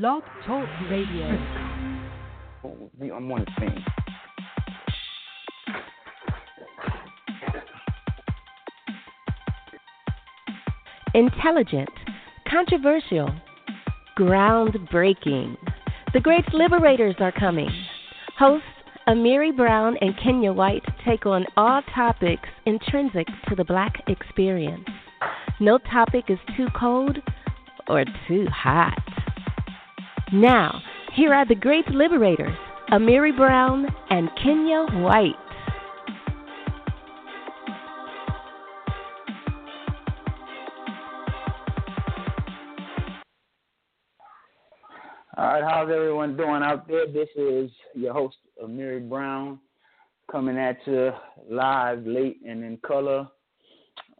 Blog Talk Radio. I'm on the scene. Intelligent, controversial, groundbreaking. The Great Liberators are coming. Hosts Amiri Brown and Kenya White take on all topics intrinsic to the black experience. No topic is too cold or too hot. Now, here are the Great Liberators, Amiri Brown and Kenya White. All right, how's everyone doing out there? This is your host, Amiri Brown, coming at you live, late, and in color.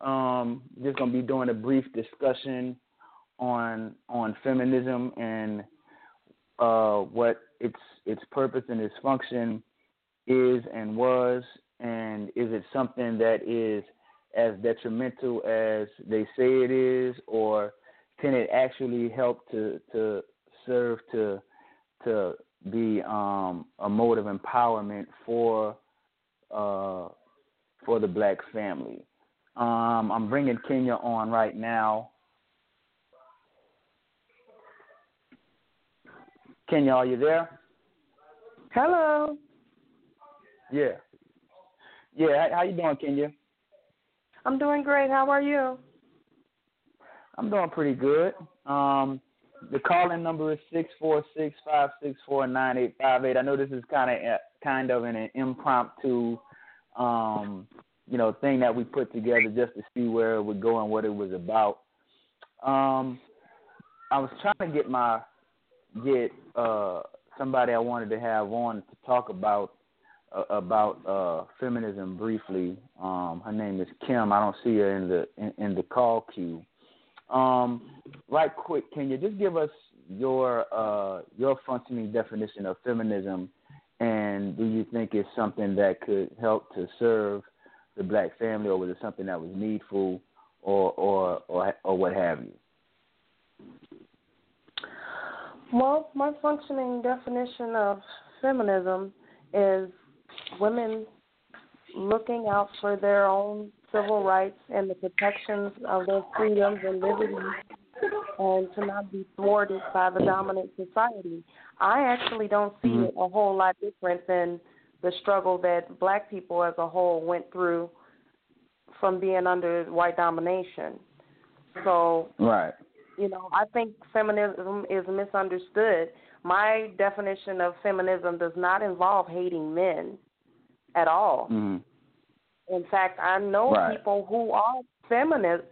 Um, just gonna be doing a brief discussion on on feminism and uh, what its its purpose and its function is and was, and is it something that is as detrimental as they say it is, or can it actually help to to serve to to be um, a mode of empowerment for uh, for the black family. Um, I'm bringing Kenya on right now. Kenya, are you there? Hello. Yeah. Yeah. How, how you doing, Kenya? I'm doing great. How are you? I'm doing pretty good. Um, the calling number is six four six five six four nine eight five eight. I know this is kind of kind of an impromptu, um, you know, thing that we put together just to see where it would go and what it was about. Um, I was trying to get my get uh, somebody I wanted to have on to talk about uh, about uh, feminism briefly. Um, her name is Kim. I don't see her in the in, in the call queue. Um, right quick, can you just give us your uh, your functioning definition of feminism, and do you think it's something that could help to serve the black family, or was it something that was needful, or or or, or what have you? Well, my functioning definition of feminism is women looking out for their own civil rights and the protections of their freedoms and liberties and to not be thwarted by the dominant society. I actually don't see mm-hmm. it a whole lot different than the struggle that black people as a whole went through from being under white domination. So, right. You know, I think feminism is misunderstood. My definition of feminism does not involve hating men at all. Mm-hmm. In fact, I know right. people who are feminists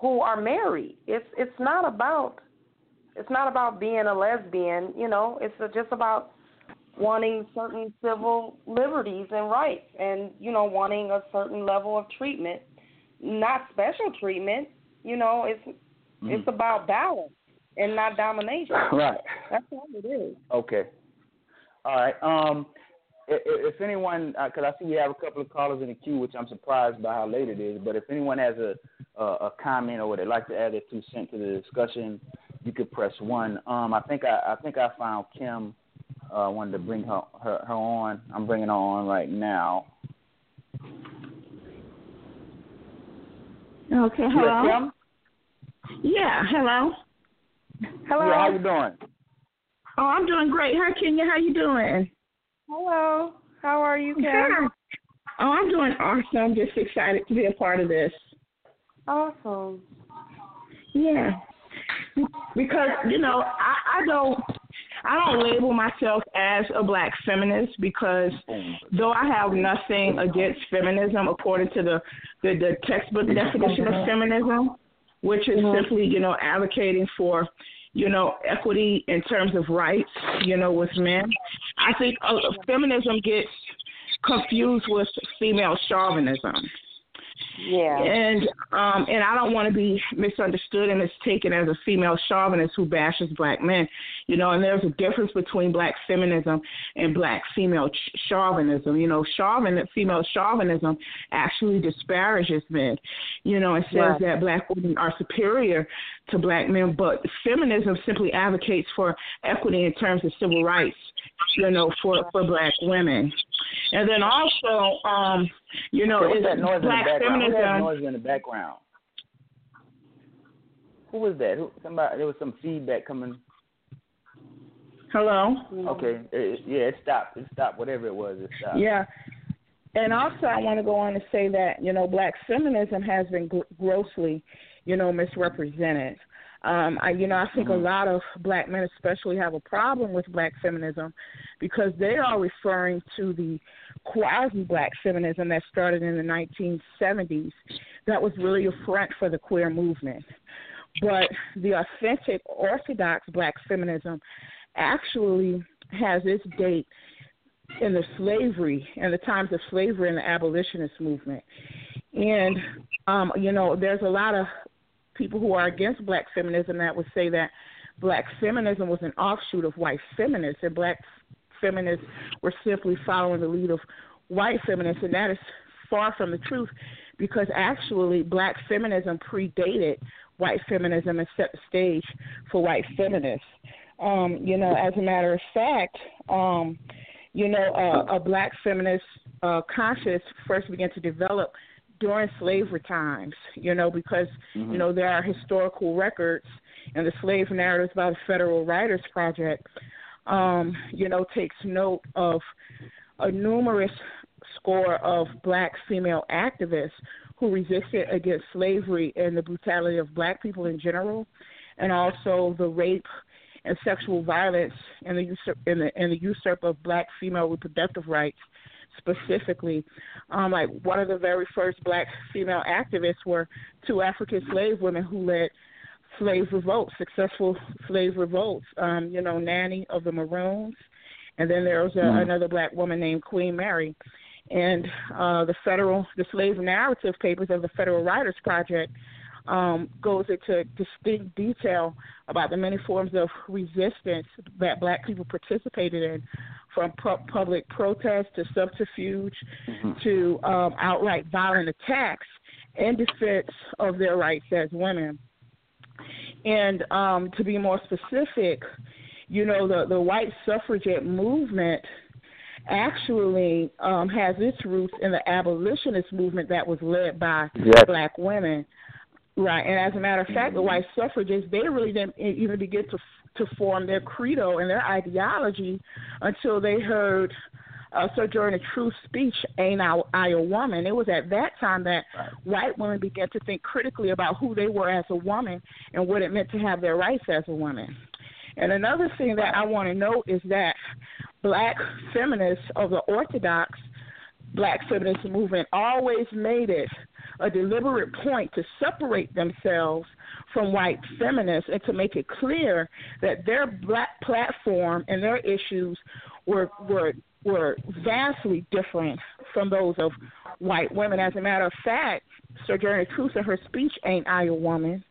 who are married. It's it's not about it's not about being a lesbian, you know. It's just about wanting certain civil liberties and rights, and you know, wanting a certain level of treatment, not special treatment. You know, it's mm. it's about balance and not domination. Right. That's all it is. Okay. All right. Um, if anyone, because uh, I see we have a couple of callers in the queue, which I'm surprised by how late it is. But if anyone has a a, a comment or would like to add their two cents to the discussion, you could press one. Um, I think I, I think I found Kim. Uh, wanted to bring her, her her on. I'm bringing her on right now. Okay. Hello. Yeah, Hello. Hello. Yeah, how you doing? Oh, I'm doing great. Hi, Kenya. How you doing? Hello. How are you, Kim? Sure. Oh, I'm doing awesome. I'm just excited to be a part of this. Awesome. Yeah. Because, you know, I, I don't I don't label myself as a black feminist because though I have nothing against feminism according to the the, the textbook definition of feminism, which is Mm-hmm. simply, you know, advocating for you know, equity in terms of rights, you know, with men. I think uh, feminism gets confused with female chauvinism. Yeah. And um and I don't want to be misunderstood and it's taken as a female chauvinist who bashes black men. You know, and there's a difference between black feminism and black female ch- chauvinism. You know, chauvin female chauvinism actually disparages men. You know, and says right. that black women are superior to black men, but feminism simply advocates for equity in terms of civil rights, you know, for for black women. And then also, um, you know, okay, is that noise black in the feminism. that noise in the background? Who was that? Who, somebody. There was some feedback coming. Hello. Okay. It, yeah, it stopped. It stopped. Whatever it was, it stopped. Yeah. And also, I want to go on to say that you know, black feminism has been gr- grossly, you know, misrepresented. Um, I, you know, I think mm-hmm. a lot of black men, especially, have a problem with black feminism because they are referring to the quasi-black feminism that started in the 1970s. That was really a front for the queer movement. But the authentic orthodox black feminism actually has its date in the slavery and the times of slavery and the abolitionist movement. And um, you know, there's a lot of people who are against black feminism that would say that black feminism was an offshoot of white feminists, and black feminists were simply following the lead of white feminists, and that is far from the truth because actually black feminism predated white feminism and set the stage for white feminists. Um, you know, as a matter of fact, um, you know, uh, a black feminist uh, conscious first began to develop during slavery times, you know, because, mm-hmm. you know, there are historical records and the slave narratives by the Federal Writers Project, um, you know, takes note of a numerous score of black female activists who resisted against slavery and the brutality of black people in general, and also the rape and sexual violence and the usurp and the, and the usurp of black female reproductive rights specifically. Um, like one of the very first black female activists were two African slave women who led slave revolts, successful slave revolts. Um, you know, Nanny of the Maroons, and then there was a, mm. another black woman named Queen Mary. And uh, the federal, the slave narrative papers of the Federal Writers Project um, goes into distinct detail about the many forms of resistance that black people participated in, from pu- public protest to subterfuge mm-hmm. to um, outright violent attacks in defense of their rights as women. And um, to be more specific, you know, the, the white suffragette movement actually um, has its roots in the abolitionist movement that was led by yes. black women. Right, and as a matter of fact, the white suffragists they really didn't even begin to to form their credo and their ideology until they heard uh, Sojourner Truth's speech, "Ain't I, I a Woman?" It was at that time that right. white women began to think critically about who they were as a woman and what it meant to have their rights as a woman. And another thing that I want to note is that black feminists of the Orthodox black feminist movement always made it a deliberate point to separate themselves from white feminists and to make it clear that their black platform and their issues were were were vastly different from those of white women. As a matter of fact, Sojourner Truth in her speech, Ain't I a Woman?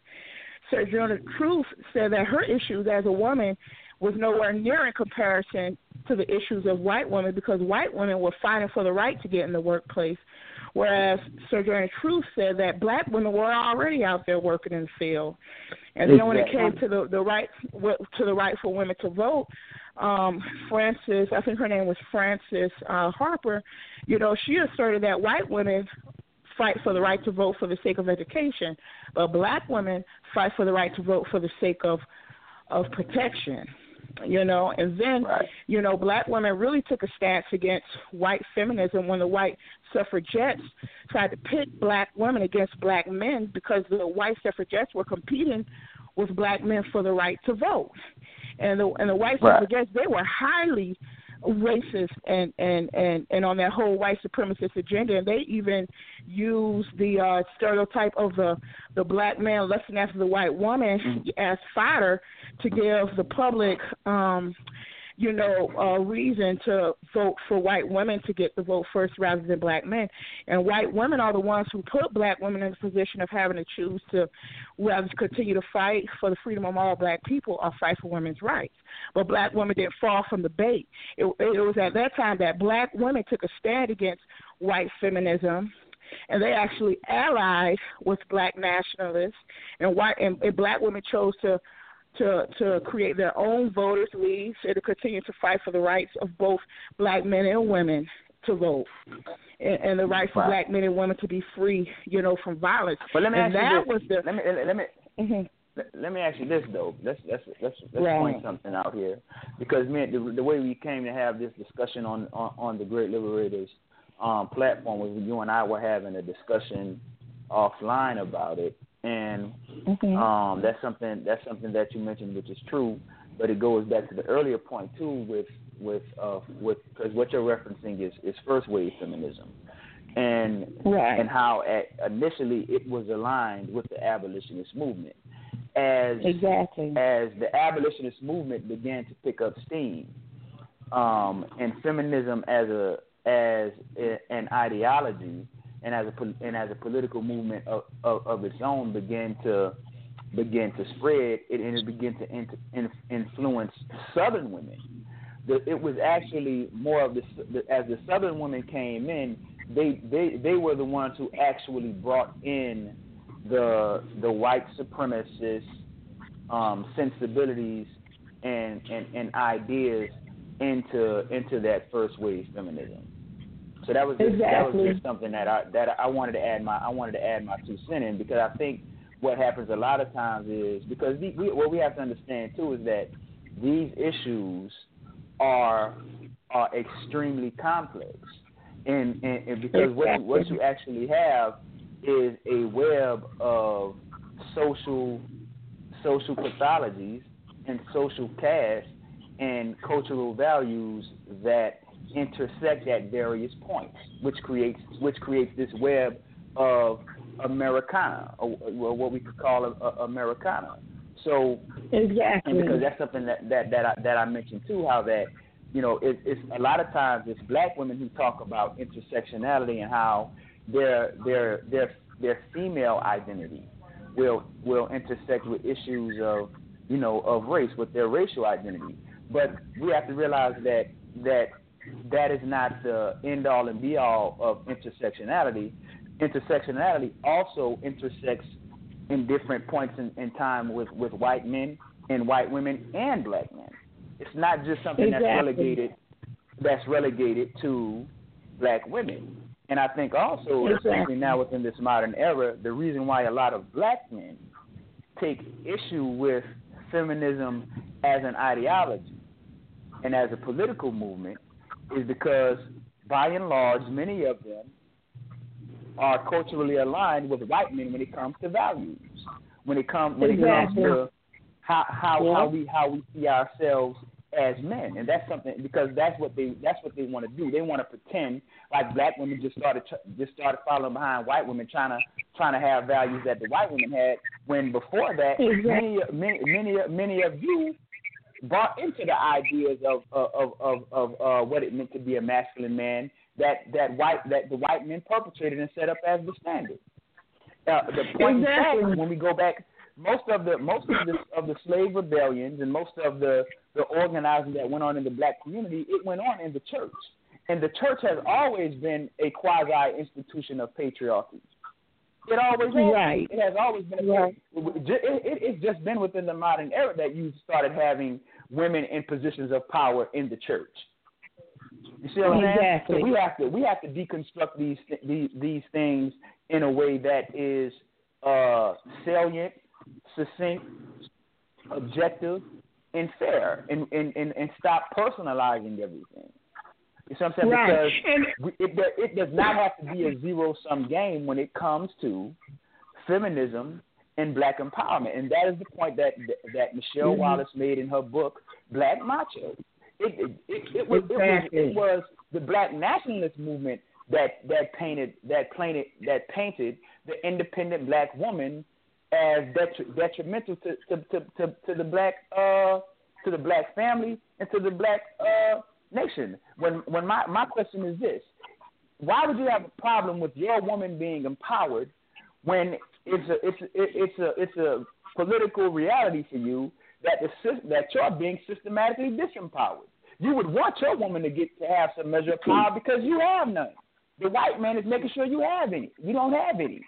Sojourner Truth said that her issues as a woman was nowhere near in comparison to the issues of white women because white women were fighting for the right to get in the workplace, whereas Sojourner Truth said that black women were already out there working in the field. And then when it came to the the right to the right for women to vote, um, Frances, I think her name was Frances uh, Harper, you know, she asserted that white women fight for the right to vote for the sake of education, but black women fight for the right to vote for the sake of of protection you know and then right. you know black women really took a stance against white feminism when the white suffragettes tried to pit black women against black men because the white suffragettes were competing with black men for the right to vote and the and the white right. suffragettes they were highly racist and and and and on that whole white supremacist agenda and they even use the uh stereotype of the the black man lusting after the white woman mm-hmm. as fodder to give the public um you know, uh, reason to vote for white women to get the vote first rather than black men. And white women are the ones who put black women in the position of having to choose to to continue to fight for the freedom of all black people or fight for women's rights. But black women didn't fall from the bait. It, it was at that time that black women took a stand against white feminism and they actually allied with black nationalists and white and, and black women chose to to to create their own voters leagues and to continue to fight for the rights of both black men and women to vote and, and the right for black men and women to be free, you know, from violence. But let me and ask that you this. the let me let me mm-hmm. let me ask you this though. Let's let's let's let's right. point something out here because man, the, the way we came to have this discussion on on, on the Great Liberators um, platform was you and I were having a discussion offline about it, and mm-hmm. um, that's something that's something that you mentioned, which is true. But it goes back to the earlier point too, with with uh, with because what you're referencing is is first wave feminism, and right. and how at, initially it was aligned with the abolitionist movement. As exactly as the abolitionist movement began to pick up steam, um, and feminism as a as a, an ideology and as a and as a political movement of, of, of its own began to begin to spread it and it began to in, influence Southern women. The, it was actually more of the, the as the Southern women came in, they they they were the ones who actually brought in the the white supremacist um, sensibilities and, and, and ideas into into that first wave feminism. So that was just, exactly. that was just something that I that I wanted to add my I wanted to add my two cents in because I think what happens a lot of times is because the, we, what we have to understand too is that these issues are are extremely complex, and and, and because exactly. what you, what you actually have is a web of social social pathologies and social caste and cultural values that intersect at various points, which creates which creates this web of Americana, or, what we could call a, a Americana. So exactly, because that's something that that that I, that I mentioned too, how that you know it, it's a lot of times it's black women who talk about intersectionality and how their their their their female identity will will intersect with issues of you know of race with their racial identity. But we have to realize that that that is not the end all and be all of intersectionality. Intersectionality also intersects in different points in, in time with, with white men and white women and black men. It's not just something exactly. that's relegated that's relegated to black women. And I think also, exactly. especially now within this modern era, the reason why a lot of black men take issue with feminism as an ideology and as a political movement is because, by and large, many of them are culturally aligned with white men when it comes to values. When it comes when it comes to how how, yeah. how we how we see ourselves as men, and that's something because that's what they that's what they want to do. They want to pretend like black women just started just started following behind white women, trying to trying to have values that the white women had. When before that, exactly. many many many many of you bought into the ideas of of of of uh, what it meant to be a masculine man that that white that the white men perpetrated and set up as the standard. Uh, the point exactly. fact, when we go back, most of the most of the of the slave rebellions and most of the the organizing that went on in the black community, it went on in the church, and the church has always been a quasi institution of patriarchy. It always has. Right. It has always been. Right. It, it, it's just been within the modern era that you started having women in positions of power in the church. You see what I'm exactly. saying? So we have to we have to deconstruct these these these things in a way that is uh, salient, succinct, objective, and fair, and, and, and, and stop personalizing everything. You see what I'm saying? Right. Because it, it does not have to be a zero sum game when it comes to feminism and black empowerment, and that is the point that that Michele mm-hmm. Wallace made in her book Black Macho. It it, it, it, was, exactly. it was it was the black nationalist movement that that painted that painted that painted the independent black woman as detri- detrimental to to, to, to, to the black uh to the black family, and to the black uh, nation. When when my my question is this: Why would you have a problem with your woman being empowered when it's a it's a, it's a it's a political reality for you that the that you're being systematically disempowered? You would want your woman to get to have some measure of power because you have none. The white man is making sure you have any. You don't have any.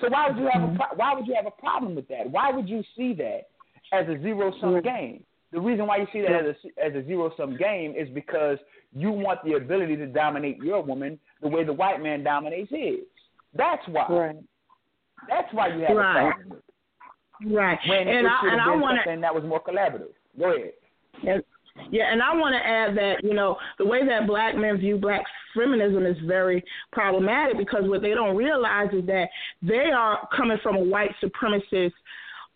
So why would you have a mm-hmm. why would you have a problem with that? Why would you see that as a zero sum game? The reason why you see that as a as a zero sum game is because you want the ability to dominate your woman the way the white man dominates his. That's why. Right. That's why you have right. a problem. Right. When and it I, should and have I been wanna, something that was more collaborative. Go ahead. And, yeah, and I want to add that, you know, the way that black men view black feminism is very problematic because what they don't realize is that they are coming from a white supremacist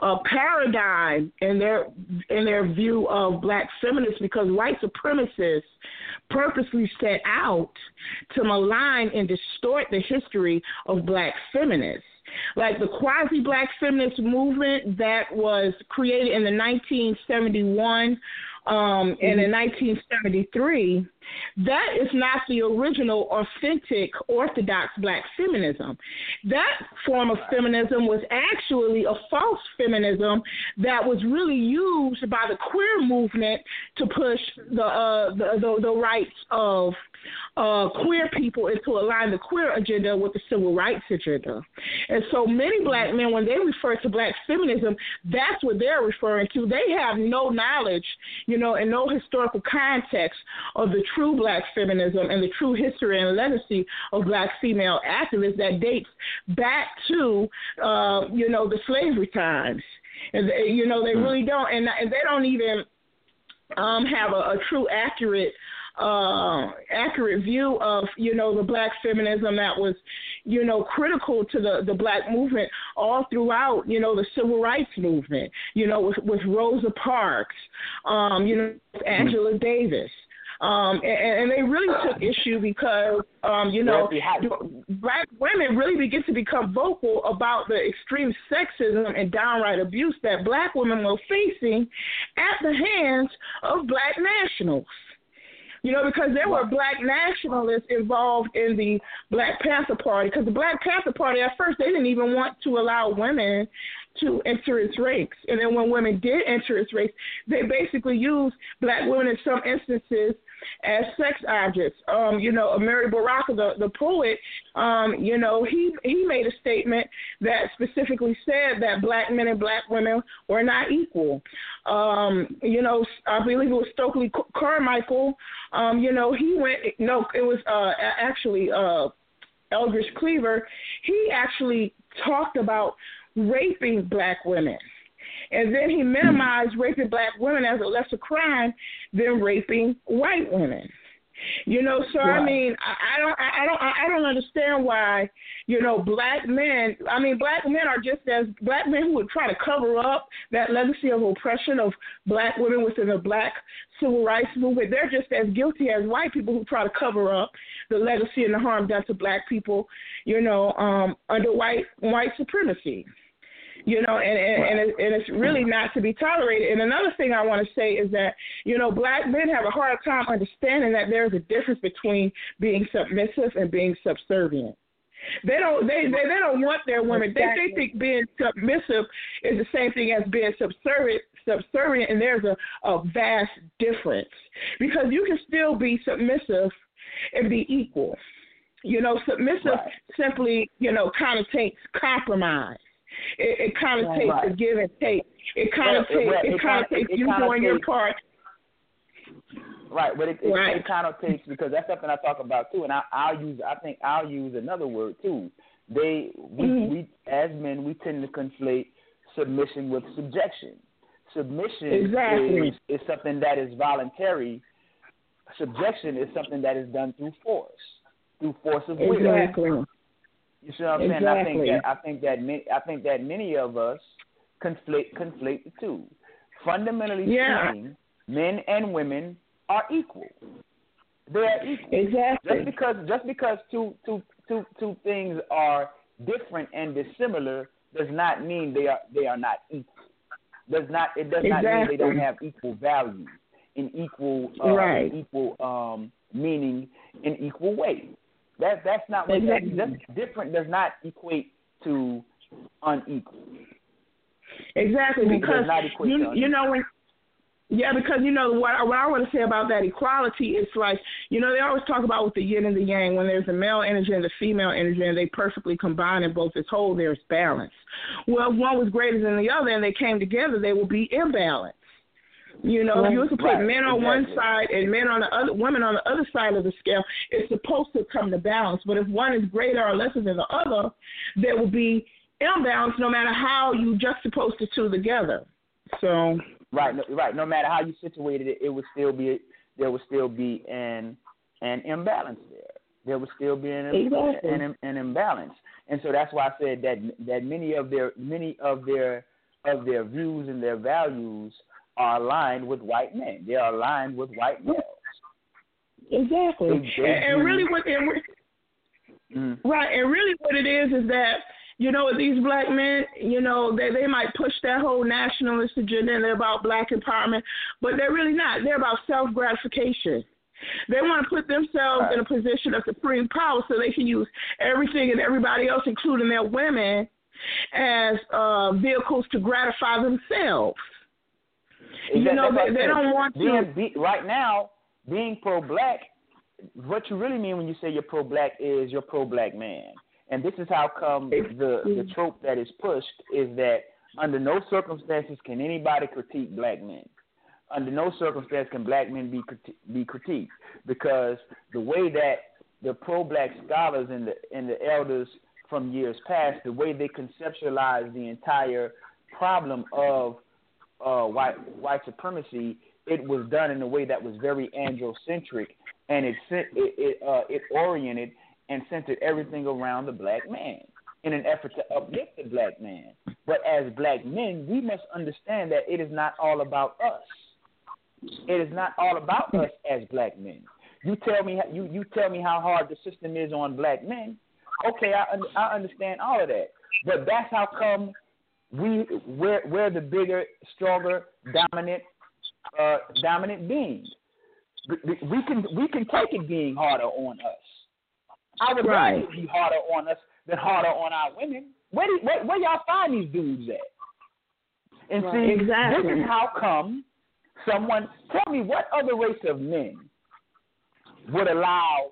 uh, paradigm in their in their view of black feminists because white supremacists purposely set out to malign and distort the history of black feminists. Like the quasi black feminist movement that was created in the 1971 um, and in 1973, that is not the original, authentic, orthodox black feminism. That form of feminism was actually a false feminism that was really used by the queer movement to push the uh, the, the, the rights of uh, queer people and to align the queer agenda with the civil rights agenda. And so many black men, when they refer to black feminism, that's what they're referring to. They have no knowledge, you know, and no historical context of the true black feminism and the true history and legacy of black female activists that dates back to, uh, you know, the slavery times. And they, you know, they hmm. really don't, and, and they don't even um, have a, a true accurate uh, accurate view of you know the black feminism that was you know critical to the the black movement all throughout you know the civil rights movement you know with with Rosa Parks um, you know Angela Davis um, and, and they really took issue because, um, you know, black women really begin to become vocal about the extreme sexism and downright abuse that black women were facing at the hands of black nationals. You know, because there were black nationalists involved in the Black Panther Party. Because the Black Panther Party, at first, they didn't even want to allow women to enter its ranks. And then when women did enter its ranks, they basically used black women in some instances as sex objects. Um, you know, Amiri Baraka, the, the poet, um, you know, he he made a statement that specifically said that black men and black women were not equal. Um, you know, I believe it was Stokely Carmichael. Um, you know, he went. No, it was uh, actually uh, Eldridge Cleaver. He actually talked about raping black women. And then he minimized raping black women as a lesser crime than raping white women. You know, so right. I mean, I, I don't, I don't, I don't understand why, you know, black men. I mean, black men are just as black men who would try to cover up that legacy of oppression of black women within the black civil rights movement. They're just as guilty as white people who try to cover up the legacy and the harm done to black people, you know, um, under white white supremacy you know, and and, and, it, and it's really not to be tolerated. And another thing I want to say is that you know, black men have a hard time understanding that there's a difference between being submissive and being subservient. They don't they, they they don't want their women. Exactly. They they think being submissive is the same thing as being subservient subservient and there's a, a vast difference. Because you can still be submissive and be equal. You know, submissive right. simply, you know, kind of takes compromise. It, it kind of takes right. a give and take. It kind of takes. It, it kind of takes you doing your part. Right, but it, it, right. it kind of takes because that's something I talk about too, and I, I'll use. I think I'll use another word too. They we mm-hmm. we as men we tend to conflate submission with subjection. Submission exactly. is, is something that is voluntary. Subjection is something that is done through force, through force of will. Exactly. You see what I'm exactly. saying? I think that I think that many, I think that many of us conflate conflate the two. Fundamentally yeah. speaking, men and women are equal. They are equal. Exactly. Just because just because two two two two things are different and dissimilar does not mean they are they are not equal. does not it does exactly. not mean they don't have equal value in equal uh, right. equal um, meaning in equal weight. That that's not what that, that's different does not equate to unequal. Exactly because you you know when yeah, because you know what what I want to say about that equality is like you know they always talk about with the yin and the yang when there's a male energy and the female energy and they perfectly combine and both is whole there's balance. Well, if one was greater than the other and they came together, they would be imbalanced. You know, if you were to put men on exactly. one side and men on the other, women on the other side of the scale, it's supposed to come to balance. But if one is greater or lesser than the other, there will be imbalance no matter how you juxtapose the two together. So right, no, right. No matter how you situated it, it would still be there would still be an an imbalance there. There would still be an exactly. an, an imbalance, and so that's why I said that that many of their many of their of their views and their values are aligned with white men. They are aligned with white males. Exactly. They, they and, and really, what and, mm. right, and really, what it is is that you know these black men, you know, they they might push that whole nationalist agenda and they're about black empowerment, but they're really not. They're about self gratification. They want to put themselves right. in a position of supreme power so they can use everything and everybody else, including their women, as uh, vehicles to gratify themselves. Is you know, they, they, don't want being, to. Be, right now, being pro-black, what you really mean when you say you're pro-black is you're pro-black man. And this is how come the the trope that is pushed is that under no circumstances can anybody critique black men. Under no circumstance can black men be be critiqued because the way that the pro-black scholars and the and the elders from years past, the way they conceptualize the entire problem of uh, white white supremacy, it was done in a way that was very androcentric, and it sent, it it, uh, it oriented and centered everything around the black man in an effort to uplift the black man. But as black men, we must understand that it is not all about us. It is not all about us as black men. You tell me you you tell me how hard the system is on black men. Okay, I I understand all of that, but that's how come we we're, we're the bigger, stronger, dominant, uh, dominant beings. We can we can take it being harder on us. I would right. rather be harder on us than harder on our women. Where do, where, where y'all find these dudes at? And right. see, exactly. this is how come someone tell me what other race of men would allow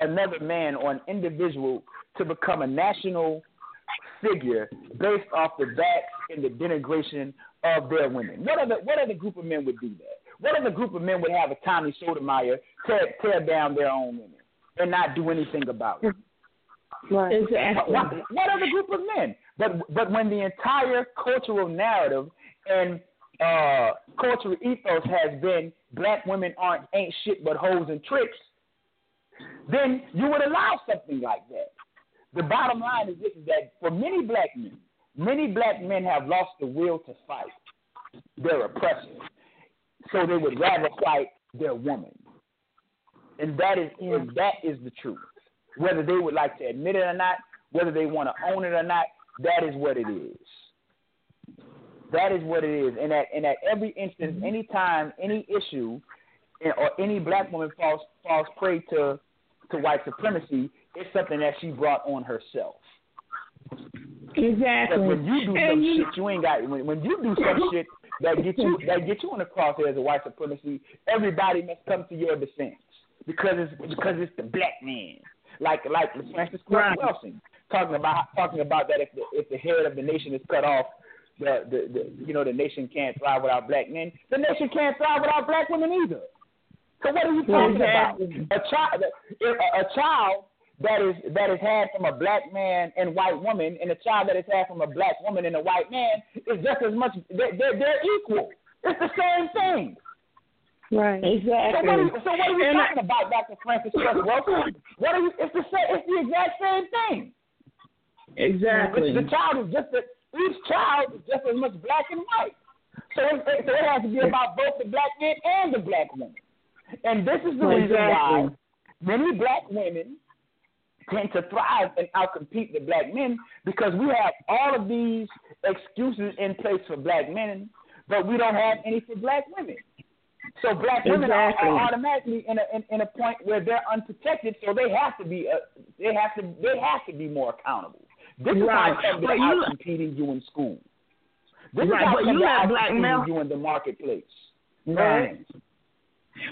another man or an individual to become a national figure based off the backs and the denigration of their women. What other what other group of men would do that? What other group of men would have a Tommy Sotomayor tear, tear down their own women and not do anything about it? Right. Exactly. What, what other group of men? But but when the entire cultural narrative and uh, cultural ethos has been black women aren't ain't shit but hoes and tricks, then you would allow something like that. The bottom line is this: is that for many black men, many black men have lost the will to fight their oppressors, so they would rather fight their woman, and that is and that is the truth. Whether they would like to admit it or not, whether they want to own it or not, that is what it is. That is what it is, and at and at every instance, mm-hmm. any time, any issue, eh, or any black woman falls falls prey to to white supremacy, it's something that she brought on herself. Exactly. But when you do some you, shit, you ain't got. When, when you do some shit that get you that get you in the crosshairs of white supremacy, everybody must come to your defense because it's because it's the black man. Like like Frances Clark right. Welsing talking about talking about that if the if the head of the nation is cut off, the, the the you know the nation can't thrive without black men. The nation can't thrive without black women either. So what are you talking exactly. about? A child, a, a child that is that is had from a black man and white woman, and a child that is had from a black woman and a white man is just as much. They're, they're, they're equal. It's the same thing. Right. Exactly. So what are, so what are you And talking about, Dr. Frances Cress Welsing? What are you? It's the same. It's the exact same thing. Exactly. The child is just a, each child is just as much black and white. So it, so it has to be about both the black man and the black woman. And this is the reason why many black women tend to thrive and outcompete the black men because we have all of these excuses in place for black men but we don't have any for black women. So black women exactly. are, automatically in a in, in, a point where they're unprotected, so they have to be uh, they have to they have to be more accountable. This is right. how they're out competing you in school. This right. is how but you let black male you in the marketplace. Right.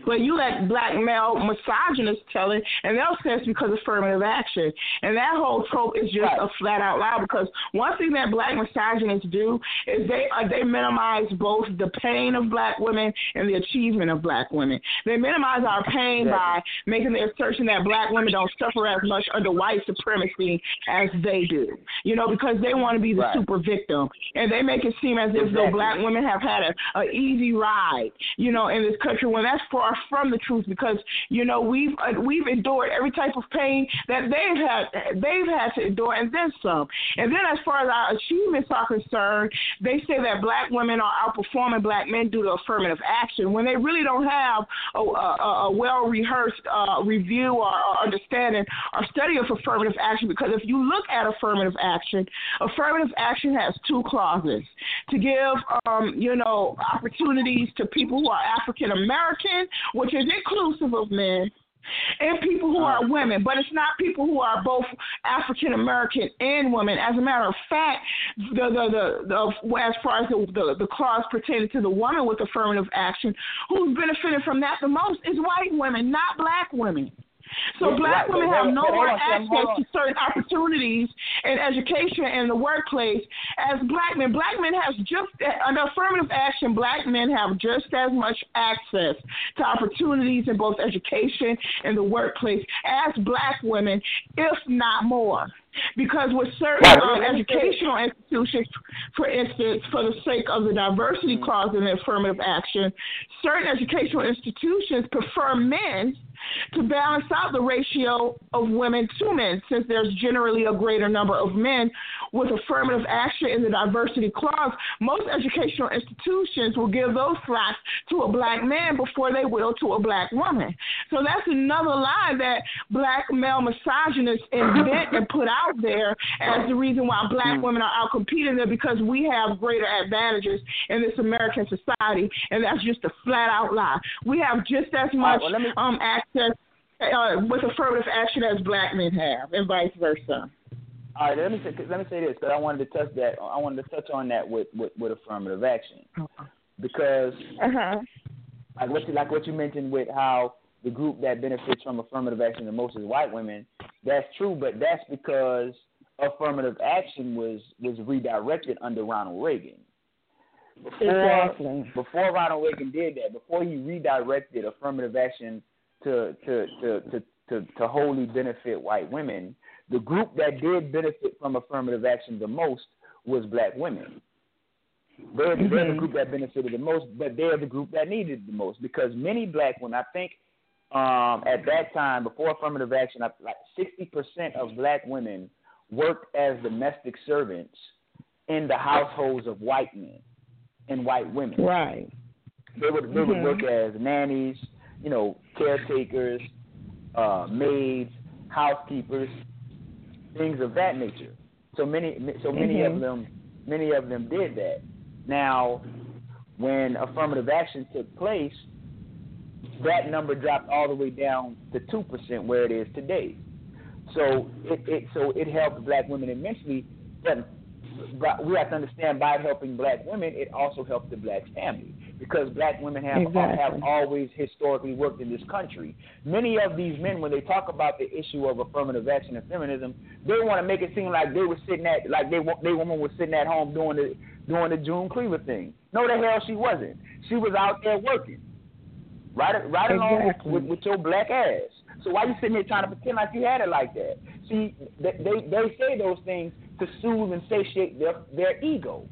But you let black male misogynists tell it, and they'll say it's because of affirmative action. And that whole trope is just right. a flat out lie because one thing that black misogynists do is they uh, they minimize both the pain of black women and the achievement of black women. They minimize our pain by making the assertion that black women don't suffer as much under white supremacy as they do. You know, because they want to be the right. super victim, and they make it seem as if exactly. though black women have had a, a easy ride. You know, in this country when that's far from the truth because you know we've uh, we've endured every type of pain that they've had they've had to endure and then some. And then as far as our achievements are concerned, they say that black women are outperforming black men due to affirmative action when they really don't have a, a, a well rehearsed uh, review or, or understanding or study of affirmative action. Because if you look at affirmative action, affirmative action has two clauses to give um, you know opportunities to people who are African American which is inclusive of men and people who are uh-huh. women, but it's not people who are both African American and women. As a matter of fact, the the the, the as far as the, the the clause pertaining to the woman with affirmative action, who's benefited from that the most is white women, not black women. So yeah, black right, women have no more access to certain opportunities in education and the workplace as black men. Black men have just under affirmative action, black men have just as much access to opportunities in both education and the workplace as black women, if not more. Because with certain um, educational institutions, for instance, for the sake of the diversity clause in the affirmative action, certain educational institutions prefer men to balance out the ratio of women to men, since there's generally a greater number of men with affirmative action in the diversity clause. Most educational institutions will give those slots to a black man before they will to a black woman. So that's another lie that black male misogynists invent and put out there as the reason why black women are out competing there because we have greater advantages in this American society, and that's just a flat out lie. We have just as much right, well, me... um, access uh, with affirmative action as black men have, and vice versa. All right, let me say, let me say this because I wanted to touch that. I wanted to touch on that with with, with affirmative action because uh-huh. like what you, like what you mentioned with how the group that benefits from affirmative action the most is white women. That's true, but that's because affirmative action was was redirected under Ronald Reagan. Before, exactly. Before Ronald Reagan did that, before he redirected affirmative action to to to to to, to wholly benefit white women, the group that did benefit from affirmative action the most was black women. They're, mm-hmm. they're the group that benefited the most, but they're the group that needed the most because many black women, I think, um, at that time before affirmative action, like sixty percent of black women worked as domestic servants in the households of white men and white women. Right. They would they mm-hmm. would work as nannies, you know, caretakers, uh, maids, housekeepers, things of that nature. So many so many mm-hmm. of them many of them did that. Now, when affirmative action took place, that number dropped all the way down to two percent where it is today. So it, it so it helped black women immensely, but, but we have to understand by helping black women, it also helps the black family because black women have uh, exactly. have always historically worked in this country. Many of these men, when they talk about the issue of affirmative action and feminism, they want to make it seem like they were sitting at like they they woman was sitting at home doing the doing the June Cleaver thing. No, the hell she wasn't. She was out there working, right right along exactly. with, with, with your black ass. So why you sitting here trying to pretend like you had it like that? See, they they, they say those things to soothe and satiate their their ego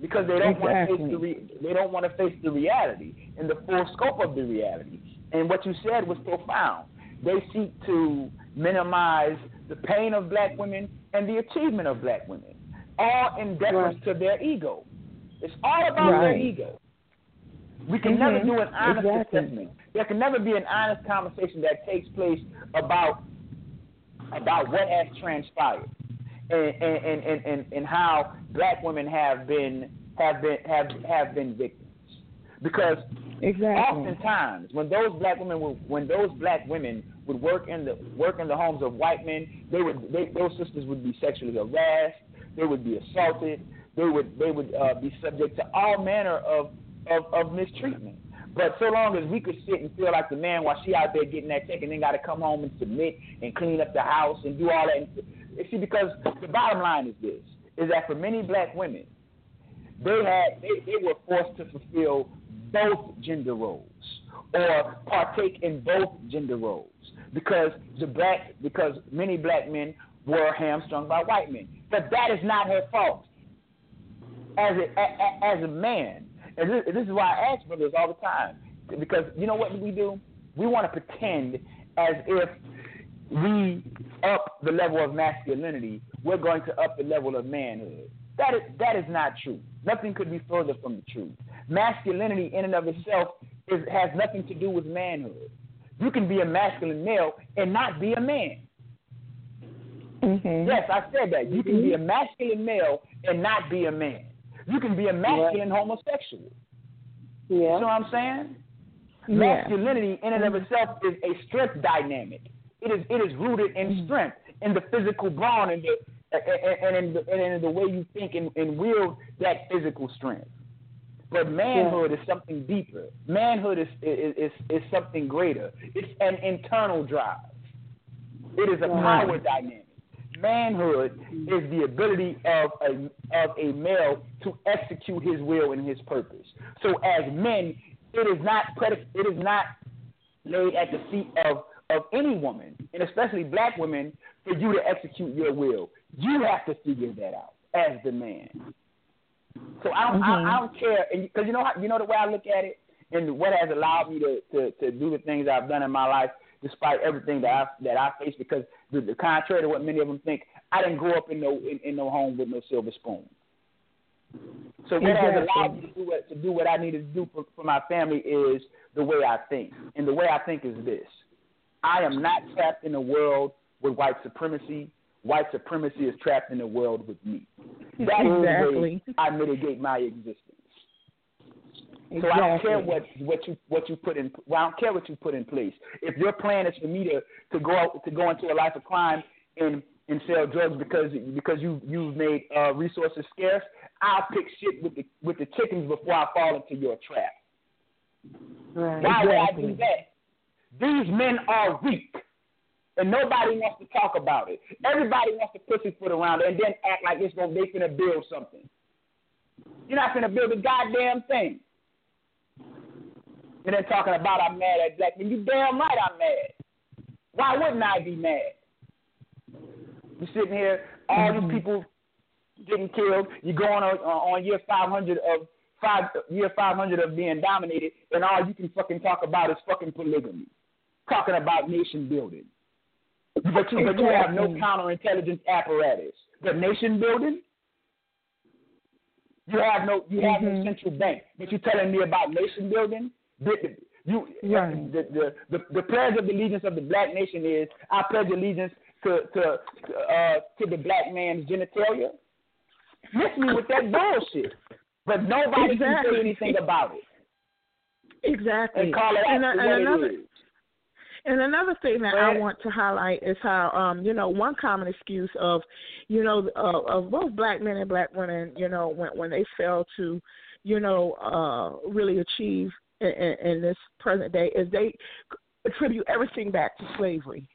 because they don't exactly. want to face the re- they don't want to face the reality and the full scope of the reality. And what you said was profound. They seek to minimize the pain of black women and the achievement of black women, all in deference right. to their ego. It's all about right. their ego. We can mm-hmm. never do an honest exactly. assessment. There can never be an honest conversation that takes place about about what has transpired and and, and, and, and how black women have been have been have have been victims. Because exactly. oftentimes when those black women would, when those black women would work in the work in the homes of white men, they would they, those sisters would be sexually harassed, they would be assaulted, they would they would uh, be subject to all manner of, of of mistreatment. But so long as we could sit and feel like the man while she out there getting that check and then got to come home and submit and clean up the house and do all that. See, because the bottom line is this: is that for many black women, they had they, they were forced to fulfill both gender roles or partake in both gender roles because the black because many black men were hamstrung by white men. But that is not her fault. As a, as a man, and this, this is why I ask brothers all the time because you know what we do? We want to pretend as if we up the level of masculinity, we're going to up the level of manhood. That is that is not true. Nothing could be further from the truth. Masculinity in and of itself is, has nothing to do with manhood. You can be a masculine male and not be a man. Mm-hmm. Yes, I said that. You can be a masculine male and not be a man. You can be a masculine yeah. homosexual. Yeah. You know what I'm saying? Yeah. Masculinity in and of itself is a strength dynamic. It is it is rooted in mm-hmm. strength, in the physical brawn, and the and in the, and in the way you think and, and wield that physical strength. But manhood yeah. is something deeper. Manhood is, is, is, is something greater. It's an internal drive. It is a power dynamic. Manhood is the ability of a, of a male to execute his will and his purpose. So as men, it is not predic- it is not laid at the feet of, of any woman, and especially black women, for you to execute your will. You have to figure that out as the man. So I don't, mm-hmm. I, I don't care, because you know how, you know the way I look at it, and what has allowed me to, to to do the things I've done in my life, despite everything that I that I face. Because the, the contrary to what many of them think, I didn't grow up in no in, in no home with no silver spoon. So what exactly. has allowed me to do what to do what I needed to do for, for my family is the way I think, and the way I think is this: I am not trapped in a world with white supremacy white supremacy is trapped in the world with me. That's exactly. the way I mitigate my existence. Exactly. So I don't care what what you what you put in. Well, I don't care what you put in place. If your plan is for me to to go out, to go into a life of crime and and sell drugs because because you you've made uh, resources scarce, I'll pick shit with the with the chickens before I fall into your trap. Right. Why exactly. would I do that? These men are weak and nobody wants to talk about it. Everybody wants to pussyfoot around it and then act like it's gonna they finna build something. You're not gonna build a goddamn thing. And then talking about I'm mad at black men. You damn right I'm mad. Why wouldn't I be mad? You're sitting here, all these mm-hmm. people getting killed. You're going on, uh, on year 500 of five year 500 of being dominated, and all you can fucking talk about is fucking polygamy. Talking about nation building. But you, but you have no counterintelligence apparatus. The nation building, you have no you have mm-hmm. no central bank. But you're telling me about nation building? You right. the, the the the pledge of allegiance of the black nation is I pledge allegiance to to uh to the black man's genitalia. Miss me with that bullshit. But nobody exactly. can say anything about it. Exactly. And call it and, out and another, and another thing that I want to highlight is how, um, you know, one common excuse of, you know, uh, of both black men and black women, you know, when when they fail to, you know, uh, really achieve in, in this present day is they attribute everything back to slavery.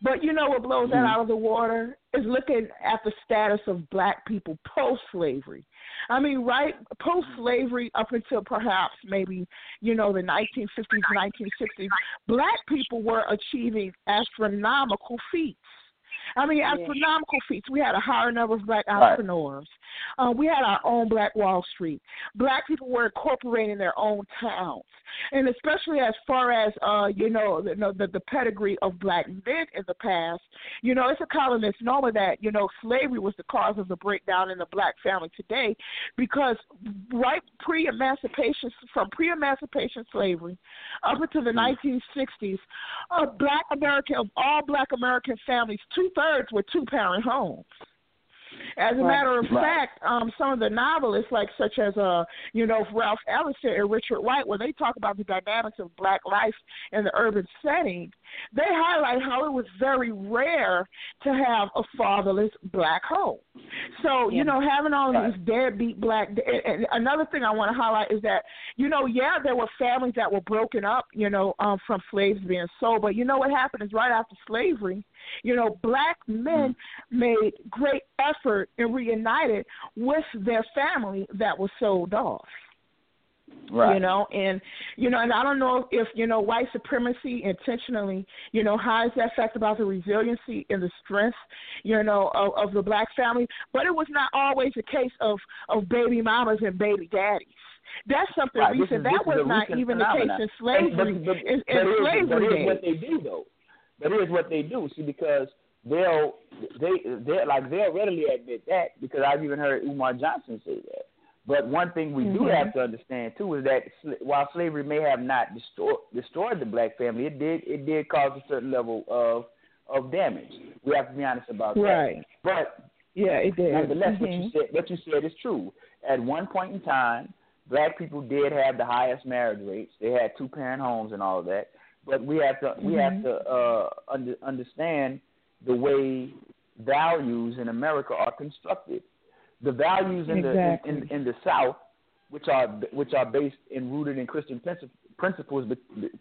But you know what blows that mm-hmm. out of the water is looking at the status of black people post slavery. I mean, right post slavery up until perhaps maybe, you know, the 1950s, 1960s, black people were achieving astronomical feats. I mean, astronomical feats. We had a higher number of black entrepreneurs. Uh, we had our own Black Wall Street. Black people were incorporating their own towns, and especially as far as uh, you know, the, the the pedigree of black men in the past. You know, it's a common misnomer that you know slavery was the cause of the breakdown in the black family today, because right pre-emancipation, from pre-emancipation slavery up until the 1960s, uh, black American, of all black American families, two thirds were two parent homes. As a right. matter of right. fact, um, some of the novelists, like such as uh, you know, Ralph Ellison and Richard Wright, when they talk about the dynamics of black life in the urban setting, they highlight how it was very rare to have a fatherless black home. So, you know, having all of these deadbeat black. And another thing I want to highlight is that, you know, yeah, there were families that were broken up, you know, um, from slaves being sold. But you know what happened is right after slavery, you know, black men made great effort and reunited with their family that was sold off. Right. You know, and you know, and I don't know if you know white supremacy intentionally, you know, hides that fact about the resiliency and the strength, you know, of, of the black family. But it was not always a case of of baby mamas and baby daddies. That's something right. recent. Is, that was not even phenomenon. the case in slavery. And, but, but, in, but in slavery slavery but days. what they do though. But here's what they do. See, because they'll they they like they'll readily admit that because I've even heard Umar Johnson say that. But one thing we mm-hmm. do have to understand too is that while slavery may have not destroyed destroyed the black family, it did it did cause a certain level of of damage. We have to be honest about right. that. But yeah, it did. Nonetheless, mm-hmm. what you said what you said is true. At one point in time, black people did have the highest marriage rates. They had two parent homes and all of that. But we have to mm-hmm. we have to uh, under, understand the way values in America are constructed the values in exactly. the in, in, in, the South, which are which are based and rooted in Christian principles,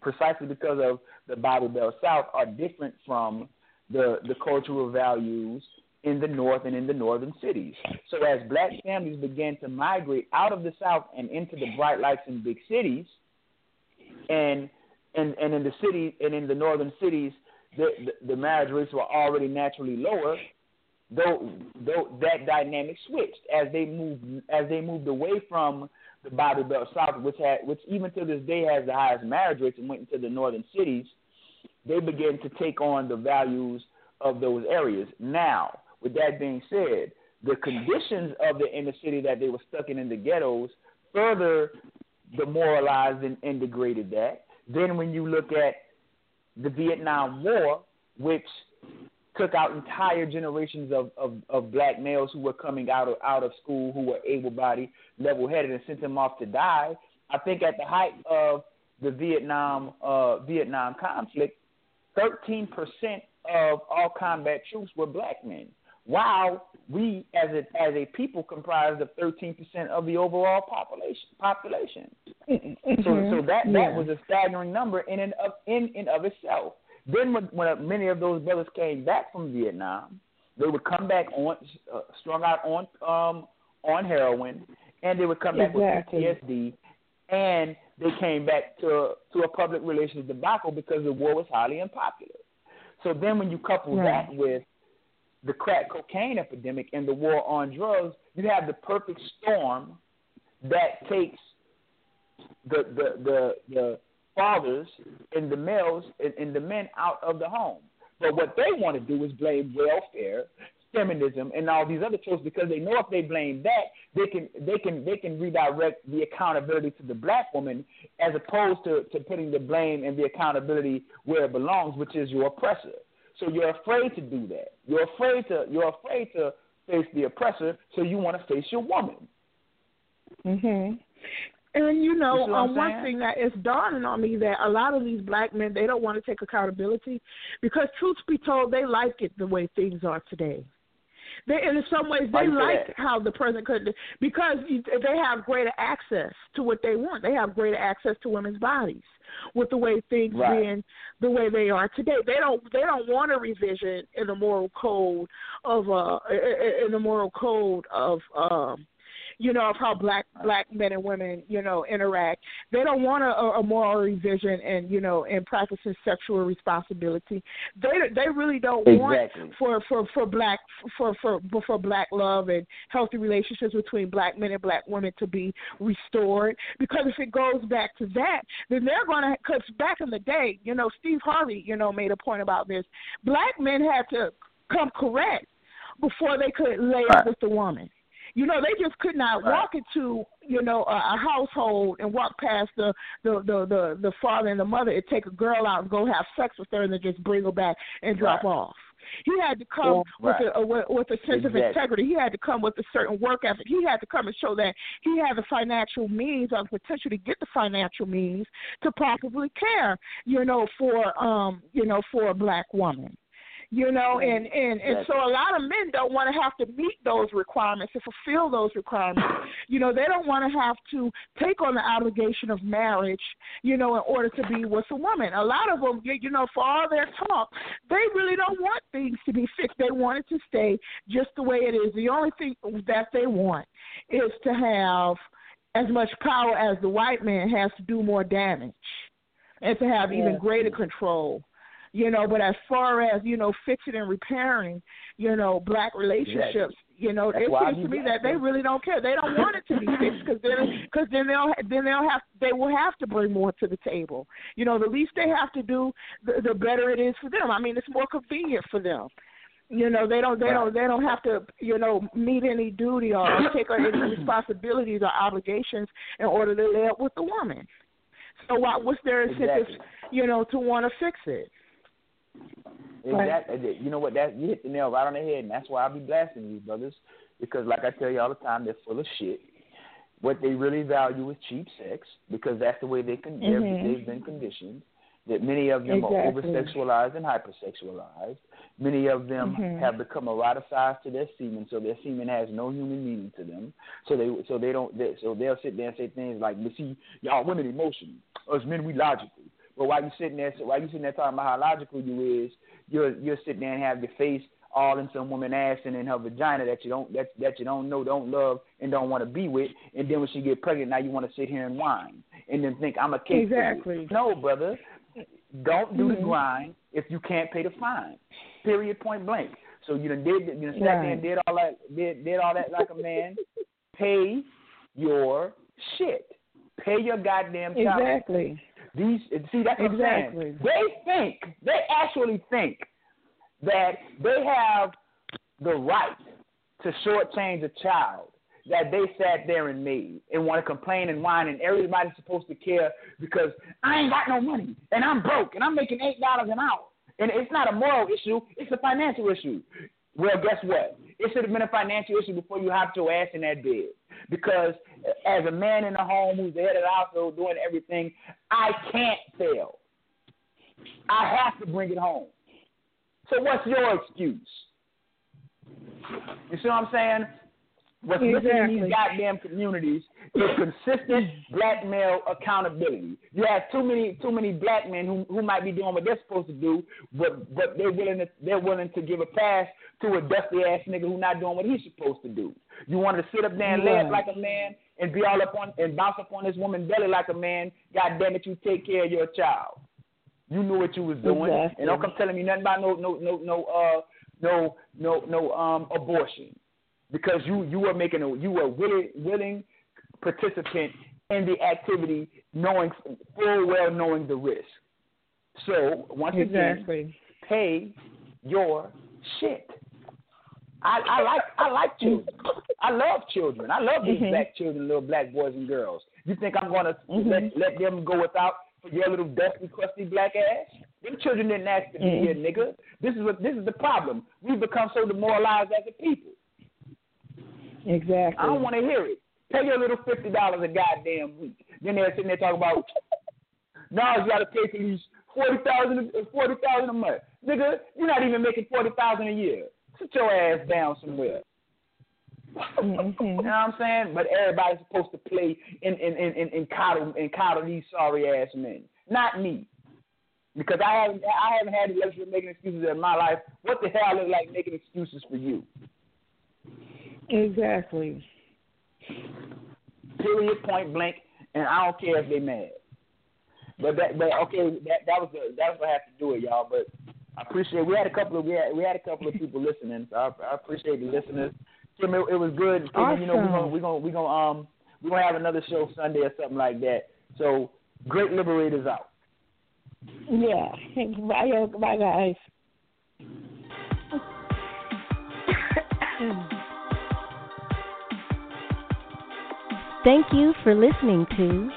precisely because of the Bible Belt South, are different from the the cultural values in the North and in the northern cities. So as black families began to migrate out of the South and into the bright lights in big cities, and and and in the city and in the northern cities, the the, the marriage rates were already naturally lower though though that dynamic switched as they moved as they moved away from the Bible Belt South, which had which even to this day has the highest marriage rates, and went into the northern cities, they began to take on the values of those areas. Now, with that being said, the conditions of the inner city that they were stuck in in the ghettos further demoralized and, and degraded that. Then when you look at the Vietnam War, which took out entire generations of, of, of black males who were coming out of out of school who were able bodied, level headed and sent them off to die. I think at the height of the Vietnam uh, Vietnam conflict, thirteen percent of all combat troops were black men. While we as a as a people comprised of thirteen percent of the overall population population. Mm-hmm. So so that, that was a staggering number in and of in and of itself. Then when, when many of those brothers came back from Vietnam, they would come back on uh, strung out on um, on heroin, and they would come back exactly. with PTSD, and they came back to to a public relations debacle because the war was highly unpopular. So then, when you couple right. that with the crack cocaine epidemic and the war on drugs, you have the perfect storm that takes the the the, the fathers and the males and, and the men out of the home. But what they want to do is blame welfare, feminism, and all these other tropes because they know if they blame that, they can they can they can redirect the accountability to the black woman as opposed to, to putting the blame and the accountability where it belongs, which is your oppressor. So you're afraid to do that. You're afraid to you're afraid to face the oppressor, so you want to face your woman. Mhm. And you know, you um, one thing that is dawning on me that a lot of these black men they don't want to take accountability because, truth be told, they like it the way things are today. They, in some ways, they like how the person could because they have greater access to what they want. They have greater access to women's bodies with the way things right. being the way they are today. They don't they don't want a revision in the moral code of uh in the moral code of um you know, of how black black men and women, you know, interact. They don't want a, a moral revision and you know, and practicing sexual responsibility. They they really don't exactly. want for for for black for for for black love and healthy relationships between black men and black women to be restored. Because if it goes back to that, then they're going to. Because back in the day, you know, Steve Harvey, you know, made a point about this. Black men had to come correct before they could lay right. up with the woman. You know, they just could not right. walk into you know a, a household and walk past the the, the the the father and the mother and take a girl out and go have sex with her and then just bring her back and drop right. off. He had to come right. with a with, with a sense exactly. of integrity. He had to come with a certain work ethic. He had to come and show that he had the financial means or the potential to get the financial means to properly care, you know, for um, you know, for a black woman you know mm-hmm. and and and so a lot of men don't want to have to meet those requirements and fulfill those requirements. You know they don't want to have to take on the obligation of marriage you know in order to be with a woman. A lot of them you know for all their talk they really don't want things to be fixed. They want it to stay just the way it is. The only thing that they want is to have as much power as the white man has to do more damage and to have even greater control you know. But as far as you know, fixing and repairing, you know, black relationships, exactly. you know, That's it seems to me that they really don't care. They don't want it to be fixed because then, because then they'll then they'll have they will have to bring more to the table. You know, the least they have to do, the, the better it is for them. I mean, it's more convenient for them. You know, they don't they don't they don't have to you know meet any duty or take on any responsibilities or obligations in order to lay up with the woman. So what what's their incentive, Exactly. you know, to want to fix it? Exactly. You know what? That you hit the nail right on the head, and that's why I'll be blasting you, brothers. Because, like I tell you all the time, they're full of shit. What they really value is cheap sex, because that's the way they can. Mhm. They've been conditioned. That many of them are over sexualized and hypersexualized. Many of them Mhm. have become eroticized to their semen, so their semen has no human meaning to them. So they, so they don't. They, so they'll sit there and say things like, "But see, y'all women emotional. Us men, we logical." But while you sitting there, while you sitting there talking about how logical you is, you're you're sitting there and have your face all in some woman ass and in her vagina that you don't that that you don't know, don't love, and don't want to be with. And then when she get pregnant, now you want to sit here and whine and then think I'm a you." Exactly. No, brother, don't do the Mhm. grind if you can't pay the fine. Period. Point blank. So you done did you done sat there and did all that did did all that like a man. Pay your shit. Pay your goddamn child. Exactly. These see that's what Exactly. I'm saying. They think they actually think that they have the right to shortchange a child that they sat there and made and want to complain and whine and everybody's supposed to care because I ain't got no money and I'm broke and I'm making eight dollars an hour. And it's not a moral issue, it's a financial issue. Well, guess what? It should have been a financial issue before you hopped your ass in that bed. Because as a man in the home who's the head of the household doing everything, I can't fail. I have to bring it home. So what's your excuse? You see what I'm saying? What's missing in these goddamn communities is consistent black male accountability. You have too many too many black men who who might be doing what they're supposed to do, but but they're willing to they're willing to give a pass to a dusty ass nigga who's not doing what he's supposed to do. You want to sit up there and up Right. like a man and be all up on and bounce up on this woman's belly like a man. God damn it, you take care of your child. You knew what you was doing, Exactly. and don't come telling me nothing about no no no no uh no no no um abortion because you you were making a you were willing willing participant in the activity, knowing full well knowing the risk. So once again, pay your shit. I, I like I like children. I love children. I love these Mhm. black children, little black boys and girls. You think I'm gonna Mhm. let let them go without your little dusty, crusty black ass? Them children didn't ask to be Mhm. here, nigga. This is what this is the problem. We've become so demoralized as a people. Exactly. I don't want to hear it. Pay your little fifty dollars a goddamn week. Then they're sitting there talking about now you got to pay for these forty thousand forty thousand a month. Nigga, you're not even making forty thousand a year. Sit your ass down somewhere. Mhm. You know what I'm saying? But everybody's supposed to play in in in in, in coddle and coddle these sorry ass men, not me. Because I haven't I haven't had the luxury of making excuses in my life. What the hell I look like making excuses for you? Exactly. Period, point blank, and I don't care if they mad. But that, but okay, that that was the that's what I have to do it, y'all. But I appreciate we had a couple of we had we had a couple of people listening, so I, I appreciate the listeners. Tim, it, it was good. Tim, You know, we're gonna we're gonna we're gonna um we're gonna have another show Sunday or something like that. So great liberators out. Yeah. Bye, bye, guys. Thank you for listening to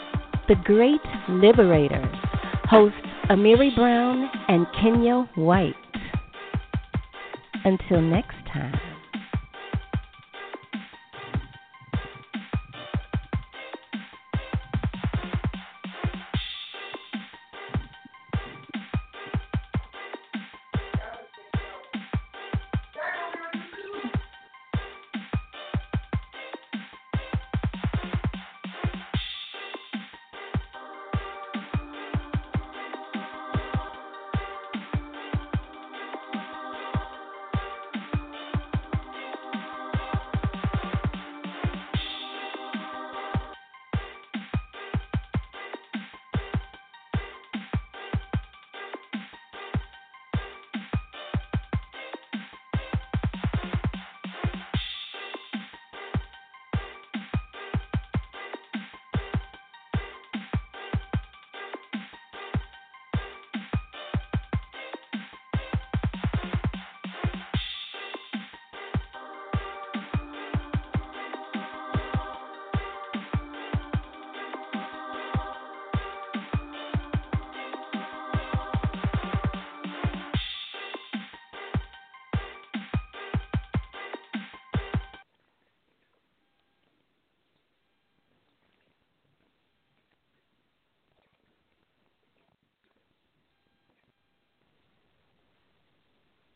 The Great Liberator, hosts Amiri Brown and Kenya White. Until next time.